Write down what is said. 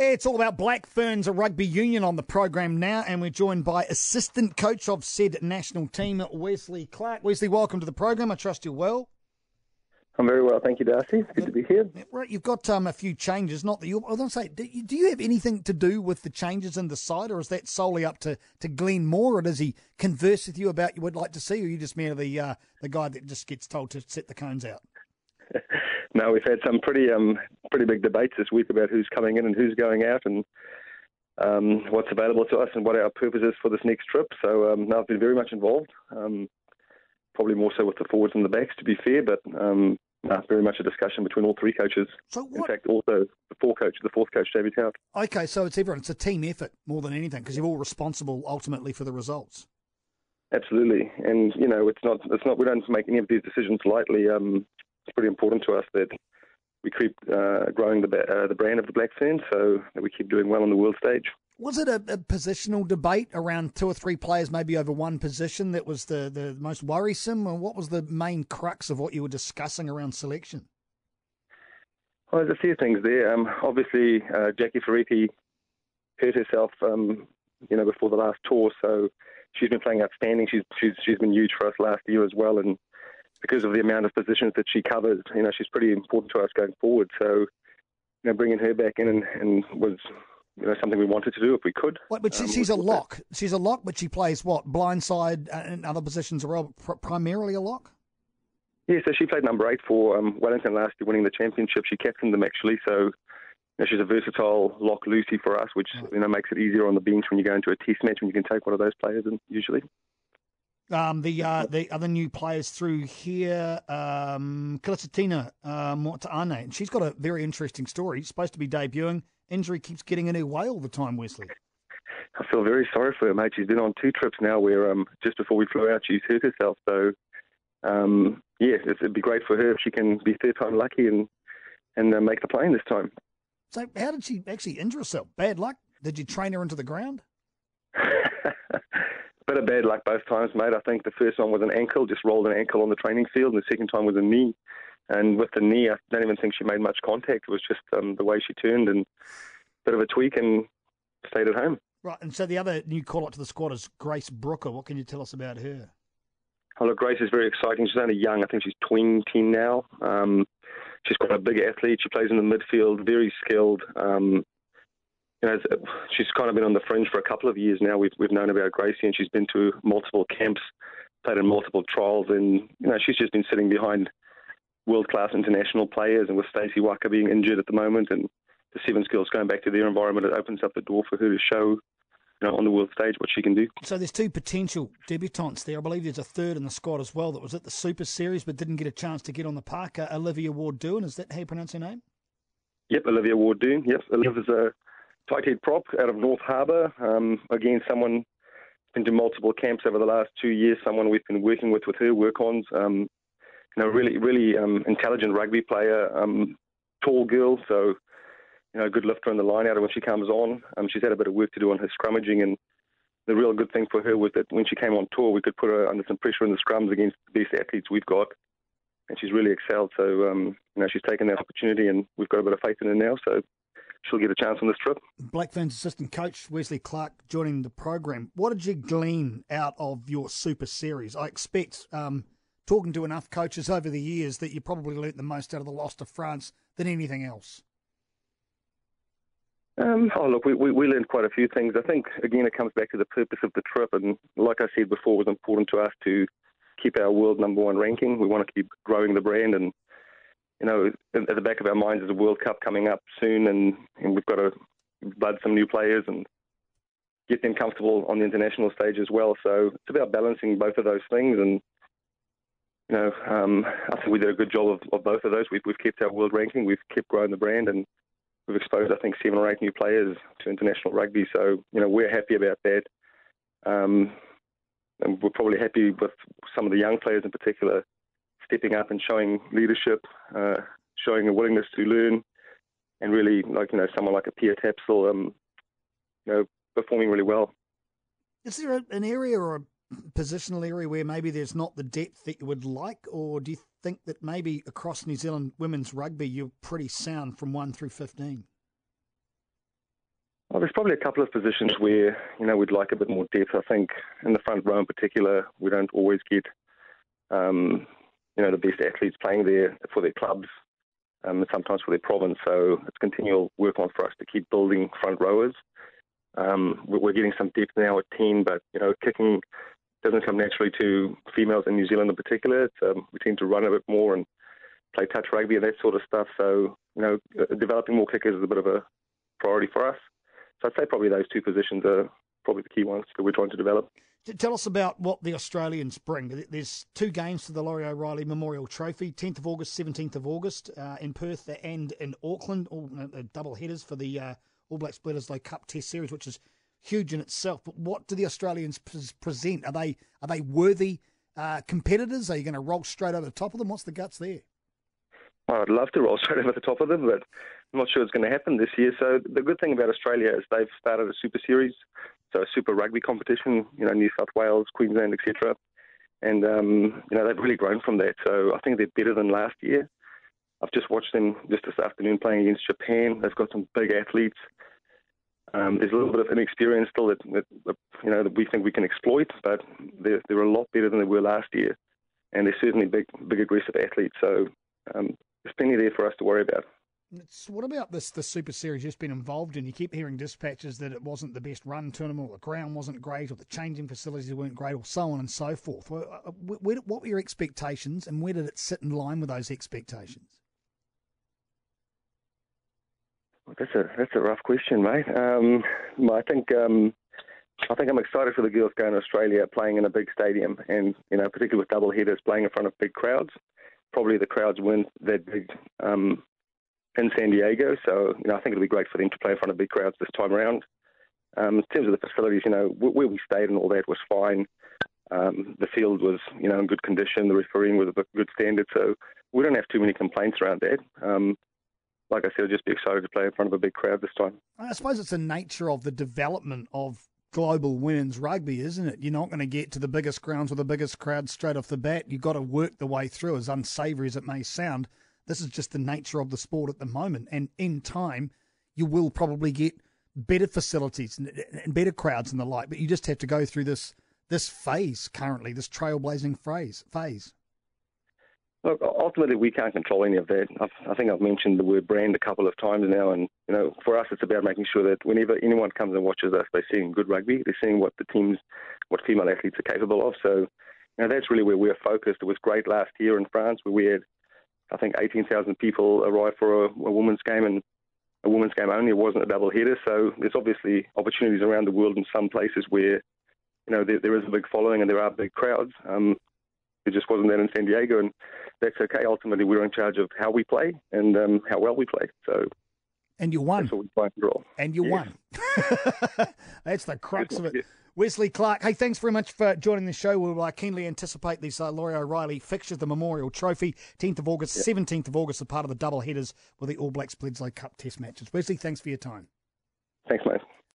It's all about Black Ferns Rugby Union on the program now, and we're joined by assistant coach of said national team, Wesley Clark. Wesley, welcome to the program. I trust you're well. I'm very well, thank you, Darcy. Good to be here. Right, you've got um, a few changes. Not that you. I was going to say, do you, do you have anything to do with the changes in the side, or is that solely up to, to Glenn Moore, or does he converse with you about you would like to see, or are you just merely the uh, the guy that just gets told to set the cones out? no, we've had some pretty um pretty big debates this week about who's coming in and who's going out, and um, what's available to us and what our purpose is for this next trip. So um, now I've been very much involved. Um, probably more so with the forwards and the backs, to be fair, but um, no, very much a discussion between all three coaches. So what, In fact, also the four coach, the fourth coach, David Tout. okay, so it's everyone. It's a team effort more than anything because you're all responsible ultimately for the results. Absolutely, and you know, it's not it's not we don't make any of these decisions lightly. Um, it's pretty important to us that we keep uh, growing the uh, the brand of the Black Ferns, so that we keep doing well on the world stage. Was it a, a positional debate around two or three players, maybe over one position, that was the, the most worrisome? Or what was the main crux of what you were discussing around selection? Well, there's a few things there. Um, obviously, uh, Jackie Fereti hurt herself, um, you know, before the last tour, so she's been playing outstanding. She's she's she's been huge for us last year as well, and because of the amount of positions that she covers, you know, she's pretty important to us going forward. So, you know, bringing her back in and, and was you know something we wanted to do if we could. What, but she, Um, she's a lock. She's a lock, but she plays what? Blindside and other positions are well, primarily a lock? Yeah, so she played number eight for um, Wellington last year, winning the championship. She captained them actually, so you know, she's a versatile lock Lucy for us, which you know makes it easier on the bench when you go into a test match when you can take one of those players in usually. Um, the uh, the other new players through here, um, Kalisatina uh, and she's got a very interesting story. She's supposed to be debuting. Injury keeps getting in her way all the time, Wesley. I feel very sorry for her, mate. She's been on two trips now where um, just before we flew out, she's hurt herself. So, um, yeah, it's- it'd be great for her if she can be third time lucky and and uh, make the plane this time. So, how did she actually injure herself? Bad luck? Did you train her into the ground? Bit of bad luck both times, mate. I think the first one was an ankle, just rolled an ankle on the training field, and the second time was a knee. And with the knee, I don't even think she made much contact. It was just um, the way she turned and bit of a tweak and stayed at home. Right, and so the other new call up to the squad is Grace Brooker. What can you tell us about her? Oh, look, Grace is very exciting. She's only young. I think she's 20 now. Um, she's quite a big athlete. She plays in the midfield, very skilled. Um, you know, she's kind of been on the fringe for a couple of years now. We've we've known about Gracie, and she's been to multiple camps, played in multiple trials, and you know, she's just been sitting behind world-class international players. And with Stacey Waaka being injured at the moment, and the Seven Skills going back to their environment, it opens up the door for her to show, you know, on the world stage what she can do. So there's two potential debutantes there. I believe there's a third in the squad as well that was at the Super Series but didn't get a chance to get on the park. Uh, Olivia Ward-Duin, is that how you pronounce her name? Yep, Olivia Ward Duin. Yep, Olivia's a tight head prop out of North Harbour. Um, again, someone been to multiple camps over the last two years. Someone we've been working with with her work ons. Um, you know, really, really um, intelligent rugby player. Um, tall girl, so you know, good lifter in the line out when she comes on. Um, she's had a bit of work to do on her scrummaging, and the real good thing for her was that when she came on tour, we could put her under some pressure in the scrums against the best athletes we've got and she's really excelled. So um, you know, she's taken that opportunity, and we've got a bit of faith in her now. So she'll get a chance on this trip. Black Ferns assistant coach Wesley Clark joining the program. What did you glean out of your Super Series? I expect, um, talking to enough coaches over the years, that you probably learnt the most out of the loss to France than anything else. Um, oh, look, we, we, we learned quite a few things. I think, again, it comes back to the purpose of the trip. And like I said before, it was important to us to keep our world number one ranking. We want to keep growing the brand. And, you know, at the back of our minds is a World Cup coming up soon. And, and we've got to bud some new players and get them comfortable on the international stage as well. So it's about balancing both of those things. And, you know, um, I think we did a good job of, of both of those. We've, we've kept our world ranking, we've kept growing the brand, and we've exposed, I think, seven or eight new players to international rugby. So, you know, we're happy about that. Um, and we're probably happy with some of the young players in particular stepping up and showing leadership, uh, showing a willingness to learn, and really, like, you know, someone like a Pia Tapsell, um, you know, performing really well. Is there a, an area or a positional area where maybe there's not the depth that you would like, or do you think that maybe across New Zealand women's rugby you're pretty sound from one through fifteen? Well, there's probably a couple of positions where you know we'd like a bit more depth. I think in the front row in particular, we don't always get um, you know the best athletes playing there for their clubs, um, and sometimes for their province. So it's continual work on for us to keep building front rowers. Um, we're getting some depth now at ten, but you know kicking doesn't come naturally to females in New Zealand in particular. Um, we tend to run a bit more and play touch rugby and that sort of stuff. So you know uh, developing more kickers is a bit of a priority for us. So I'd say probably those two positions are probably the key ones that we're trying to develop. Tell us about what the Australians bring. There's two games for the Laurie O'Reilly Memorial Trophy 10th of August, 17th of August uh, in Perth and in Auckland, all uh, double headers for the uh, All Blacks Bledisloe Cup Test Series, which is huge in itself. But what do the Australians present? Are they are they worthy uh, competitors? Are you going to roll straight over the top of them? What's the guts there? I'd love to roll straight over the top of them, but I'm not sure it's going to happen this year. So the good thing about Australia is they've started a Super Series, so a Super Rugby competition. You know, New South Wales, Queensland, etc. And um, you know they've really grown from that. So I think they're better than last year. I've just watched them just this afternoon playing against Japan. They've got some big athletes. Um, there's a little bit of inexperience still that, that, you know that we think we can exploit, but they're, they're a lot better than they were last year, and they're certainly big, big aggressive athletes. So um, there's plenty there for us to worry about. It's, what about this the Super Series you've been involved in? You keep hearing dispatches that it wasn't the best run tournament, or the ground wasn't great, or the changing facilities weren't great, or so on and so forth. Where, uh, where, what were your expectations, and where did it sit in line with those expectations? That's a that's a rough question, mate. Um, I think um, I think I'm excited for the girls going to Australia, playing in a big stadium, and you know, particularly with double headers, playing in front of big crowds. Probably the crowds weren't that big um, in San Diego, so you know, I think it'll be great for them to play in front of big crowds this time around. Um, in terms of the facilities, you know, where we stayed and all that was fine. Um, the field was, you know, in good condition. The refereeing was of a good standard, so we don't have too many complaints around that. Um, like I said, I'll just be excited to play in front of a big crowd this time. I suppose it's the nature of the development of global women's rugby, isn't it? You're not going to get to the biggest grounds with the biggest crowd straight off the bat. You've got to work the way through, as unsavoury as it may sound. This is just the nature of the sport at the moment. And in time, you will probably get better facilities and better crowds and the like. But you just have to go through this this phase currently, this trailblazing phase. Phase. Look, ultimately, we can't control any of that. I've, i think I've mentioned the word brand a couple of times now, and you know, for us, it's about making sure that whenever anyone comes and watches us, they're seeing good rugby. They're seeing what the teams, what female athletes are capable of. So, you know, that's really where we're focused. It was great last year in France, where we had, I think, 18,000 people arrived for a, a women's game, and a women's game only. It wasn't a double header. So, there's obviously opportunities around the world in some places where, you know, there, there is a big following and there are big crowds. Um, it just wasn't that in San Diego, and that's okay. Ultimately, we're in charge of how we play and um, how well we play. So, and you won. That's what we and you won. that's the crux of it. Wesley Clark, hey, thanks very much for joining the show. We'll uh, keenly anticipate these uh, Laurie O'Reilly fixtures, the Memorial Trophy, 10th of August, yep. 17th of August, a part of the double headers with the All Blacks Bledisloe Cup Test matches. Wesley, thanks for your time. Thanks, mate.